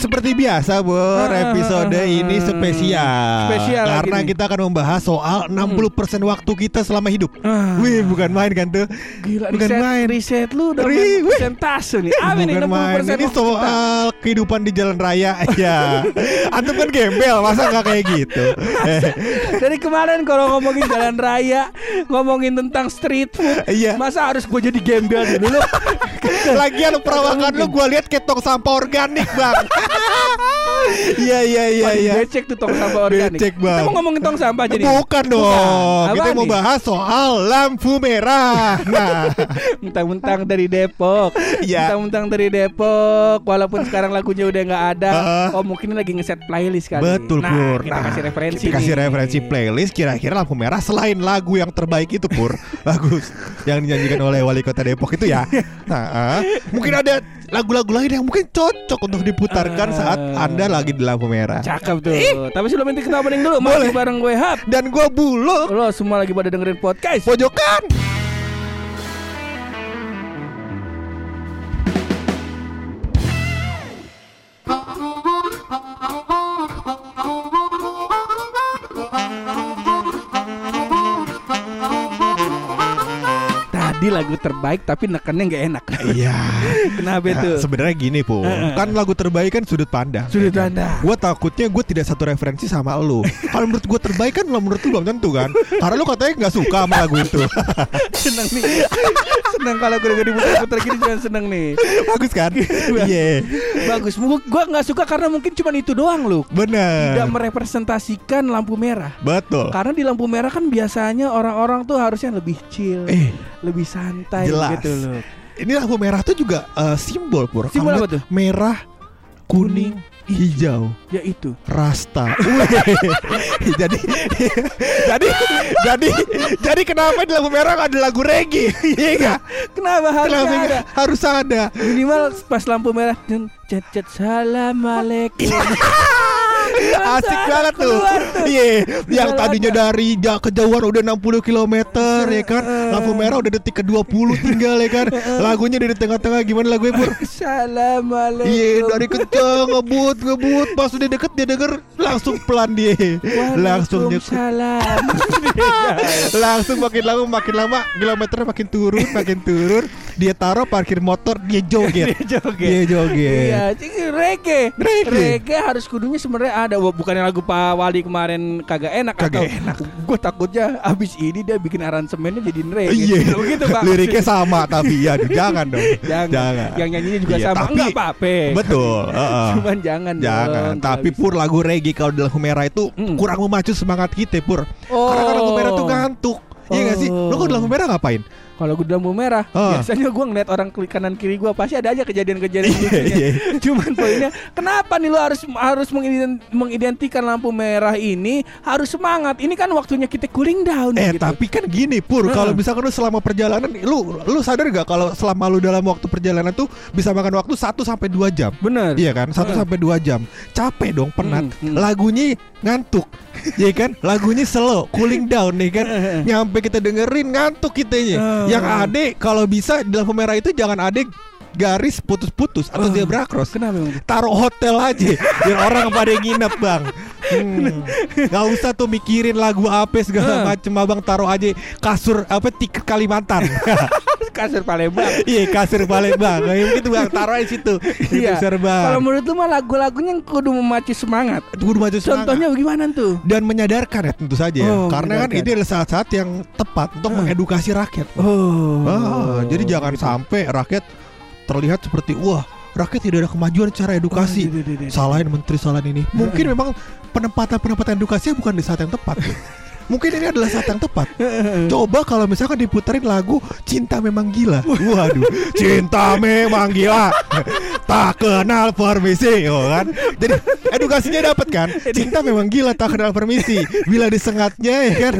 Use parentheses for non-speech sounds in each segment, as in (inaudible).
Seperti biasa, Bor, episode ini spesial. Spesial Karena nih. kita akan membahas soal 60% waktu kita selama hidup. Ah. Wih, bukan main kan tuh? Gila bukan riset, main. riset lu udah Ri- persentase nih. Apa nih bukan main. 60% Ini waktu kita? soal kehidupan di jalan raya. (laughs) ya. Antum kan gembel, masa nggak kayak gitu? (laughs) Dari kemarin kalau ngomongin jalan raya, ngomongin tentang street food, Iya. masa harus gue jadi gembel dulu? (laughs) Lagian perawakan lu gua lihat tong sampah organik, Bang. Iya, iya, iya, iya. Becek tuh tong sampah organik. Becek, Bang. Kita mau ngomongin tong sampah jadi. Bukan dong. Apaan Kita mau nih? bahas soal lampu merah. (laughs) Nah, Mentang-mentang dari Depok. Iya. Mentang-mentang dari Depok. Walaupun sekarang lagunya udah nggak ada. Heeh. Oh mungkin ini lagi ngeset playlist kali. Betul nah, Pur Kita kasih referensi. Kita kasih nih. referensi playlist Kira-kira lampu merah Selain lagu yang terbaik itu Pur (laughs) Bagus Yang dinyanyikan oleh wali kota Depok itu ya (laughs) Nah ah. Mungkin ada lagu-lagu lain yang mungkin cocok Untuk diputarkan saat anda lagi di lampu merah Cakep tuh. Tapi sebelum itu kita opening dulu. Masih Boleh. bareng gue Hap. Dan gue bulu Lo semua lagi pada dengerin podcast. Pojokan lagu terbaik tapi nekennya nggak enak. Iya (laughs) Kenapa Nah, itu? Sebenarnya gini Pur Heeh. Kan lagu terbaik kan sudut pandang Sudut pandang. Gue takutnya gue tidak satu referensi sama lu (laughs) Kalau menurut gue terbaik kan lo menurut lu belum tentu kan Karena lu katanya nggak suka sama lagu itu (laughs) seneng nih. seneng kalau gue udah diputar-putar gini cuma seneng nih. Bagus kan? Iya Bagus. Gue gue nggak suka karena mungkin cuma itu doang lu. Bener Tidak merepresentasikan lampu merah. Betul Karena di lampu merah kan biasanya orang-orang tuh harusnya lebih chill, Eh lebih santai jelas gitu loh. Ini lampu merah tuh juga eh, simbol pur Simbol Kamu apa tuh? Merah Kuning Hijau Ya itu. Rasta. (laughs) Jadi Jadi Jadi Jadi kenapa di lampu merah ada lagu reggae Iya nggak? Kenapa harus Kenapa ada? Harus ada Minimal pas lampu merah dan cet cet salam alaikum. (laughs) Asik banget tuh. Iya, yang Keluar tadinya dari ja- kejauhan udah 60 km ya kan. Lampu merah udah detik ke-20 tinggal ya kan. Lagunya dari tengah-tengah gimana lagunya, Pur? Salam alaikum. Iya, dari kencang ngebut ngebut pas udah deket dia denger langsung pelan dia. Langsung dia salam. (laughs) langsung makin lama makin lama kilometernya makin turun makin turun dia taruh parkir motor dia joget (laughs) Dia joget. dia joget Iya, cing, reggae. Reggae. reggae. harus kudunya sebenarnya ada. Bukannya lagu Pak Wali kemarin kagak enak Kagak atau gue takutnya abis ini dia bikin aransemennya jadi reggae. Iya, Begitu, Pak. liriknya sama tapi ya (laughs) jangan dong, Jangan. Yang nyanyinya juga Iya, sama. tapi- Enggak apa-apa. Betul, (laughs) heeh. Cuman jangan Jangan, dong. tapi pur lagu reggae kalau di lampu merah itu Mm. kurang memacu semangat kita pur. Oh. Karena kan lampu merah tuh ngantuk. Iya gak sih? Lo kalau di lampu merah ngapain? Kalau gue lampu merah, Ah. biasanya gue ngeliat orang kiri kanan kiri gue pasti ada aja kejadian-kejadian (laughs) Iya, lucunya. iya. Cuman poinnya, kenapa nih lo harus harus mengident- mengidentikan lampu merah ini harus semangat? Ini kan waktunya kita cooling down. Eh gitu. tapi kan gini pur, Heeh. kalau misalkan lu selama perjalanan, lu lu sadar gak kalau selama lu dalam waktu perjalanan tuh bisa makan waktu 1 sampai 2 jam. bener. Iya kan, 1 Heeh. sampai 2 jam. Capek dong, penat. Hmm, hmm. Lagunya ngantuk. Iya kan? Lagunya slow, cooling down nih kan. Nyampe kita dengerin ngantuk kitanya. Yang ade kalau bisa di lampu merah itu jangan ade garis putus-putus atau Eh. zebra cross. Kenapa? Taruh hotel aja biar orang pada nginep bang. Hmm. Gak usah tuh mikirin lagu apa segala Eh. macem abang taruh aja kasur apa tiket Kalimantan. (laughs) Kasur Palembang. (laughs) Iya kasur Palembang Kayak gitu bang taruh aja situ. Iya. Kalau menurut lu mah lagu-lagunya yang kudu memacu semangat. Kudu maju semangat. Contohnya bagaimana tuh? dan menyadarkan ya tentu saja ya. Oh, karena kan ini adalah saat-saat yang tepat untuk Hmm. mengedukasi rakyat. Oh. Ah, jadi jangan sampai rakyat terlihat seperti wah rakyat tidak ada kemajuan secara edukasi. Oh, dede, dede. Salahin menteri salahin ini. Mungkin memang penempatan penempatan edukasinya bukan di saat yang tepat. (laughs) Mungkin ini adalah saat yang tepat. (laughs) Coba kalau misalkan diputerin lagu Cinta Memang Gila. Waduh, Cinta Memang Gila. tak kenal permisi, oh kan? Jadi edukasinya dapat kan? Cinta memang gila tak kenal permisi. Bila disengatnya ya kan,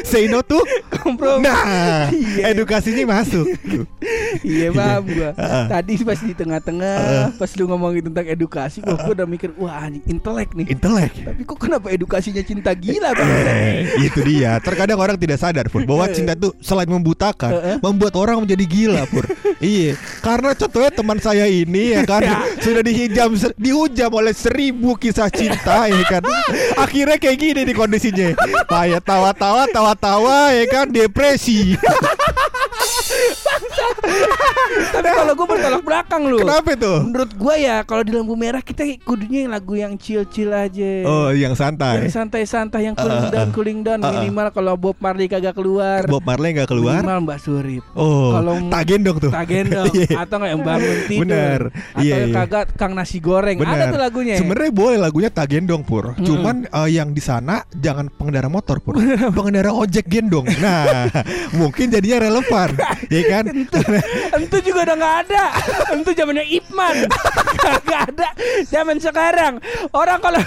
say no tuh Kompromi. Nah, Iya. edukasinya masuk. Iya paham gua. Tadi pas di tengah-tengah pas lu ngomongin tentang edukasi gua, gua udah mikir wah anjing intelek nih. Intelek. Tapi kok kenapa edukasinya cinta gila banget? Eh, itu dia. Terkadang orang tidak sadar pur bahwa (laughs) cinta itu selain membutakan, membuat orang menjadi gila pur. (laughs) iya, karena contohnya teman saya ini ya kan (laughs) sudah dihijam dihujam oleh seribu kisah cinta ya kan. Akhirnya kayak gini nih kondisinya. Kayak tawa-tawa, tawa-tawa ya kan depresi. (laughs) Tapi kalau gue bertolak belakang lu. Kenapa itu? Menurut gue ya kalau di lampu merah kita kudunya yang lagu yang chill-chill aja. Oh, yang Yang santai. santai-santai yang cooling Uh, uh, down, uh. cooling down. Uh, uh. Minimal kalau Bob Marley kagak keluar. Bob Marley nggak keluar. Minimal Mbak Surip. Oh, Kalau (laughs) tak gendong tuh. Tak gendong (laughs) Iya. atau nggak yang bangun tidur. Bener. Atau Iya, iya. kagak Kang nasi goreng. Ada Benar. tuh lagunya. Sebenarnya boleh lagunya tak gendong pur. Cuman eh, yang di sana jangan pengendara motor pur. pengendara ojek gendong. Nah, mungkin jadinya relevan, ya kan? (laughs) Entu juga udah nggak ada. Entu zamannya Ipman. (laughs) Gak ada. Zaman sekarang orang kalau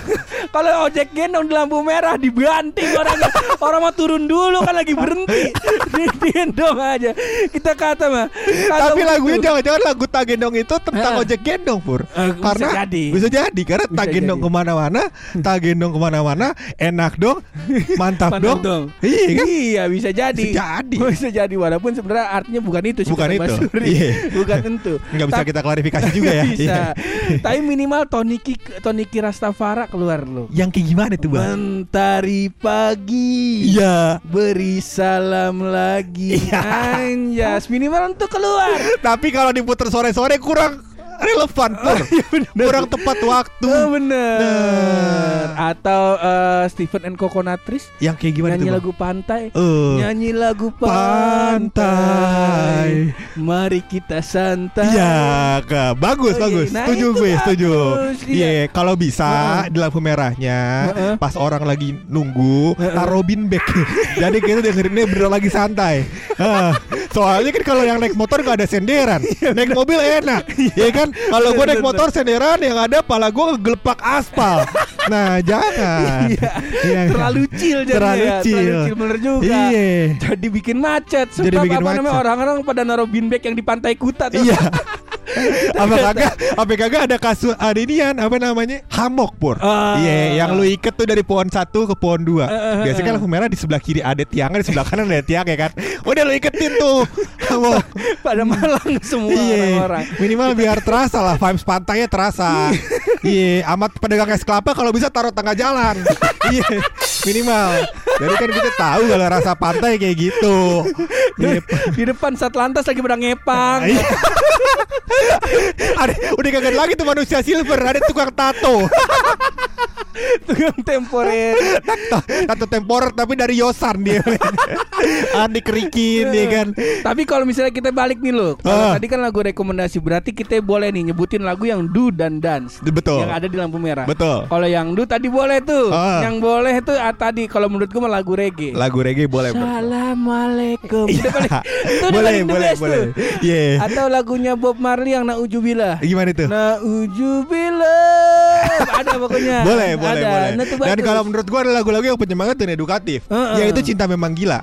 kalau ojek gendong di lampu merah dibanting orangnya. Orang mau turun dulu kan lagi berhenti. Digendong aja. Kita kata mah. kata Tapi lagunya jangan-jangan lagu tak gendong itu tentang Eh. ojek gendong pur. Bisa karena jadi. bisa jadi karena tak Bisa gendong ke mana-mana, tak gendong ke mana-mana, enak dong, mantap, Mantap dong. dong. Iya kan? Iya bisa jadi. Bisa jadi. Bisa jadi walaupun sebenarnya artinya bukan itu sih Bukan itu. Iya. Bukan tentu. Nggak bisa kita klarifikasi juga ya. bisa. Iya. Tapi minimal Toniki Toniki Rastafara keluar loh. Yang kayak gimana tuh bang? Mentari pagi. Iya. Beri salam lagi. Iya. Anjas minimal untuk keluar. (laughs) Tapi kalau diputer sore-sore kurang relevan pur. kurang tepat waktu. Oh bener. Nah. Atau eh, Stephen and Coconutris Yang kayak gimana nyanyi? Bang? lagu pantai. Eh. Nyanyi lagu Pantai. pantai. Mari kita santai. Iya, Kak. bagus Oh, iya. bagus. Nah, setuju itu gue, setuju. iya. Iya, kalau bisa Heeh. di lampu merahnya Heeh. pas orang lagi nunggu Heeh. taruh beanbag. (laughs) Jadi kita dengerinnya bener lagi santai. Heeh. Soalnya kan kalau yang naik motor gak ada senderan, naik mobil enak, ya kan? (laughs) Kalau gue naik motor senderan yang ada pala gue gelepak aspal. (laughs) Nah jangan. Iya. Terlalu chill jadinya Terlalu ya. chill. Terlalu chill bener juga. Iya. Jadi bikin macet. Jadi Sebab bikin apa namanya macet. orang-orang pada naruh beanbag yang di pantai Kuta tuh. Iya. (laughs) apa kagak? Apa kagak ada kasus ada inian apa namanya? Hamok pur. Ah. iya yang lu iket tuh dari pohon satu ke pohon dua. Eh, biasanya kan lampu merah di sebelah kiri ada tiangnya di sebelah kanan ada tiang ya kan? Udah lu iketin tuh. Hamok. (laughs) Pada malang semua iya. orang-orang. minimal biar terasa lah vibes pantainya terasa. (laughs) Iya amat pedagang es kelapa kalau bisa taruh tengah jalan. (laughs) Iya minimal jadi kan kita tahu kalau rasa pantai kayak gitu Iya. Di depan saat lantas lagi pada ngepang. Iya. ada, udah kagak lagi tuh manusia silver ada tukang tato Tukang temporer. tato, tato temporer tapi dari Yosan dia Andi kerikin dia kan Tapi kalau misalnya kita balik nih loh, kalau Ah. tadi kan lagu rekomendasi berarti kita boleh nih nyebutin lagu yang do dan dance betul yang ada di lampu merah. betul Kalau yang do tadi boleh tuh. Ah. Yang boleh tuh ah, tadi kalau menurut gue lagu reggae. lagu reggae boleh. Assalamualaikum. Iya. Boleh boleh boleh tuh. Iya. Atau lagunya Bob Marley yang Naujubillah. gimana itu Naujubillah. ada pokoknya. (laughs) boleh boleh Ada. boleh Nah, dan kalau menurut gua ada lagu-lagu yang penyemangat dan edukatif Heeh. yaitu cinta memang gila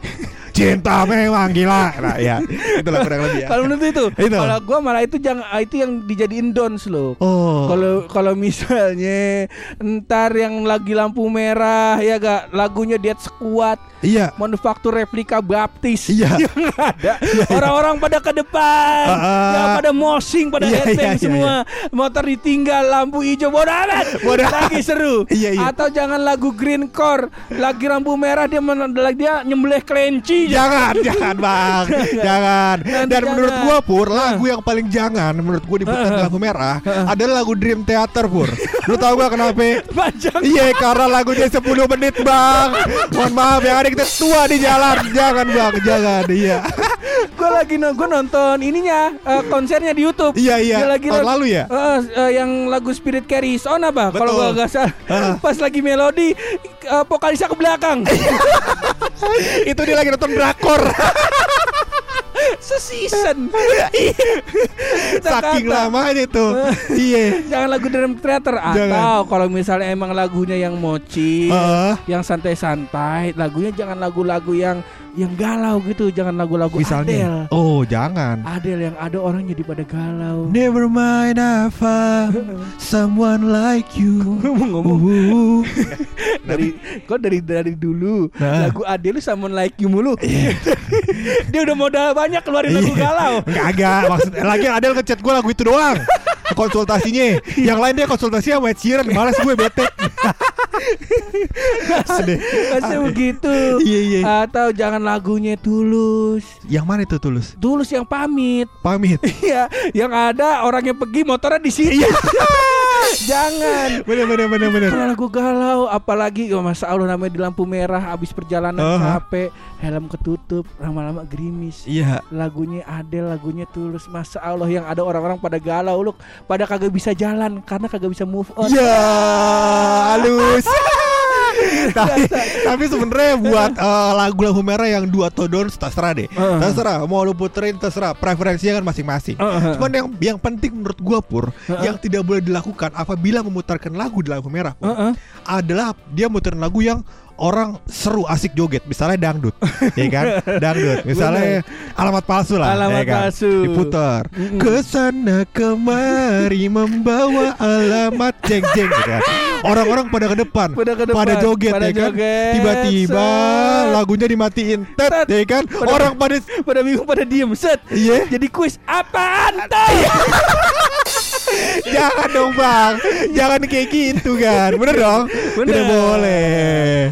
cinta memang gila. Nah ya itulah kurang lebih ya. Kalau menurut itu, Itu. kalau gua malah itu jangan itu yang dijadiin dons loh. oh. Kalau kalau misalnya ntar yang lagi lampu merah ya gak? Lagunya Dead Squad. Iya. Manufaktur replika baptis. Iya. (laughs) yang ada. Orang-orang pada ke depan. Ah, ah. ya pada mosing pada Iya, headbang iya, iya, semua. motor ditinggal lampu hijau bodoh amat. Bodoh lagi seru. Iya, iya. atau jangan lagu green core lagi lampu merah dia dia nyembelih kelinci Jangan, jangan bang, jangan. Nanti Dan menurut gua pur, lagu yang paling jangan menurut gua di lampu merah adalah lagu Dream Theater pur. Lu tau gak kenapa? panjang Iya, karena lagunya 10 menit bang. Mohon maaf ya, ada kita tua di jalan. Jangan bang, jangan. Iya, gue lagi no, nonton ininya eh, konsernya di YouTube iya, iya. Dia lagi Tahun lalu ya. Eh, eh, yang lagu Spirit Carries On apa? Kalau gua nggak salah, Ah. pas lagi melodi eh, vokalisnya ke belakang. (laughs) (laughs) Itu dia lagi nonton drakor. (laughs) Season. (laughs) Saking lamanya tuh. Iya. Jangan lagu Dream Theater atau kalau misalnya emang lagunya yang mochi, Heeh. yang santai-santai, lagunya jangan lagu-lagu yang yang galau gitu, jangan lagu-lagu Misalnya. Adele. Oh, jangan. Adele yang ada orang jadi pada galau. Never mind I found (laughs) someone like you. Ngomong-ngomong Uh, (laughs) dari kok dari dari dulu Nah. lagu Adele sama Like You mulu. (laughs) Dia udah modal banyak keluarin lagu Iya. galau. Enggak agak maksud lagi Adel ngechat gue lagu itu doang. Konsultasinya. Yang lain dia konsultasi sama Ed Sheeran. Males gue bete. Sedih. Masih begitu. Iya iya. Atau jangan lagunya tulus. Yang mana itu tulus? Tulus yang pamit. Pamit. (laughs) Iya, yang ada orang yang pergi motornya di sini. (laughs) Jangan. Bener bener bener bener. Kalau lagu galau, apalagi oh, masa Allah namanya di lampu merah, habis perjalanan Aha. capek, helm ketutup, lama-lama gerimis. Iya. Lagunya Adele, lagunya tulus. Masa Allah yang ada orang-orang pada galau, loh, pada kagak bisa jalan karena kagak bisa move on. Ya halus. (laughs) tapi tapi sebenarnya buat (laughs) eh, lagu-lagu merah yang dua atau don't terserah deh. Terserah mau lu puterin terserah preferensinya kan masing-masing. Cuman yang yang penting menurut gua pur yang tidak boleh dilakukan apabila memutarkan lagu di lampu merah Pur, Heeh. adalah dia muterin lagu yang orang seru asik joget misalnya dangdut (laughs) ya kan dangdut misalnya alamat palsu lah Alamat ya kan? palsu. diputar Mm-mm. ke sana kemari membawa alamat jeng jeng gitu kan orang-orang pada ke depan Pada ke depan, joget pada ya kan tiba-tiba set. lagunya dimatiin tet Tet. ya kan Pada- orang pada (laughs) Pada bingung pada diem set. iya Jadi kuis apaan tuh? (laughs) (laughs) jangan dong bang jangan kayak gitu kan bener dong Bener. tidak boleh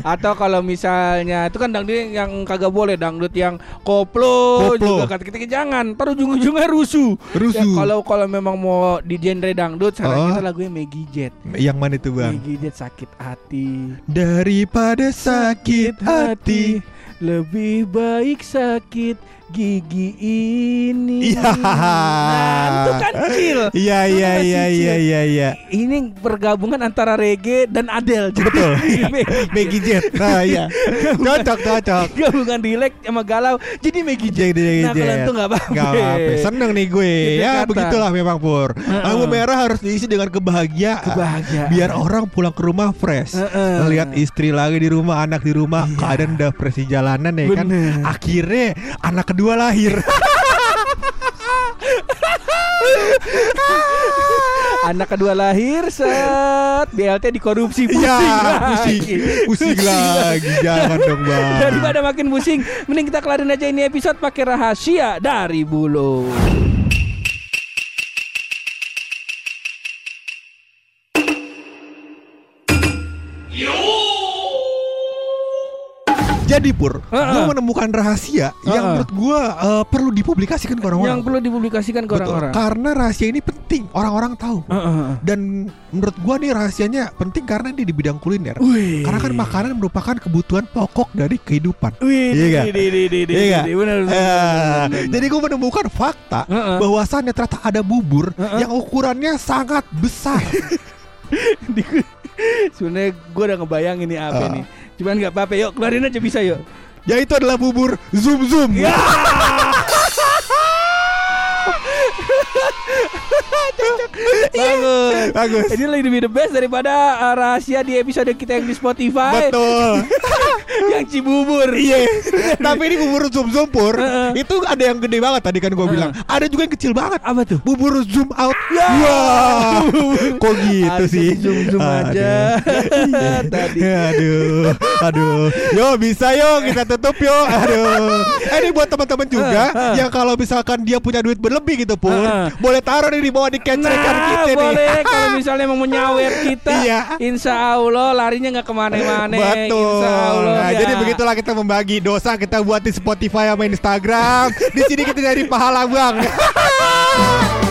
Atau kalau misalnya itu kan dangdut yang kagak boleh dangdut yang koplo, Koplo. juga kata kita jangan, ntar ujung-ujungnya rusuh. Rusuh. Ya, kalau kalau memang mau di genre dangdut, sekarang Oh. kita lagunya Maggie Jet. yang mana itu bang Maggie Jet sakit hati. daripada sakit hati lebih baik sakit gigi ini. Iya. Nah, itu kan. Iya iya masih iya chill. iya iya iya. Ini pergabungan antara reggae dan Adele. (laughs) Betul. Maggie Jet. Nah iya. Cocok cocok. gabungan relax sama galau jadi Maggie Jet. Jadi Nah kalau itu nggak apa-apa. Gak apa Seneng nih gue Gitu Ya kata. begitulah memang Pur. Lampu merah harus diisi dengan kebahagiaan Kebahagiaan. Biar orang pulang ke rumah fresh Heeh. Ngeliat istri lagi di rumah Anak di rumah Iya. Keadaan udah fresh di jalanan ya kan Bener. Akhirnya anak kedua lahir. Anak kedua lahir set. BLT dikorupsi pusing Iya lagi. pusing Pusing lagi. Jangan dong bang. Daripada makin pusing Mending kita kelarin aja ini episode pakai rahasia dari bulu Jadi Pur Heeh. Gue menemukan rahasia Yang Heeh. menurut gue eh, Perlu dipublikasikan ke orang-orang Yang perlu dipublikasikan ke Betul. orang-orang Karena rahasia ini penting Orang-orang tahu Heeh. Dan menurut gua nih rahasianya penting karena ini di bidang kuliner. Wih. Karena kan makanan merupakan kebutuhan pokok dari kehidupan. Wih, Iya Iya jadi gue menemukan fakta Heeh. bahwasannya ternyata ada bubur Heeh. yang ukurannya sangat besar. (laughs) (laughs) Sebenarnya gue udah ngebayangin nih apa Ah. nih. Cuman nggak apa-apa, yuk keluarin aja bisa yuk. Yaitu adalah bubur zoom zoom. (laughs) Bagus. Bagus. Ini lebih the best daripada uh, rahasia di episode kita yang di Spotify Betul. (laughs) yang Cibubur. Iya. Tapi ini bubur zoom zoom pur. Heeh. Itu ada yang gede banget tadi kan gua bilang. Ada juga yang kecil banget. Apa tuh? Bubur zoom out. Ya. Wah. (laughs) Kok gitu Harusnya sih? zoom-zoom aja. Tadi. Aduh. Aduh. Yo bisa yo kita tutup yo. Aduh. Eh, ini buat teman-teman juga ah. yang kalau misalkan dia punya duit berlebih gitu pun, ah. boleh taruh nih di bawah di record Nah, kita nih. boleh (laughs) kalau misalnya mau menyawer kita, Iya. insya Allah larinya nggak ke mana-mana. Betul. Insya Allah. Nah, ya. jadi begitulah kita membagi dosa kita buat di Spotify sama Instagram. di sini kita jadi pahala bang. (laughs)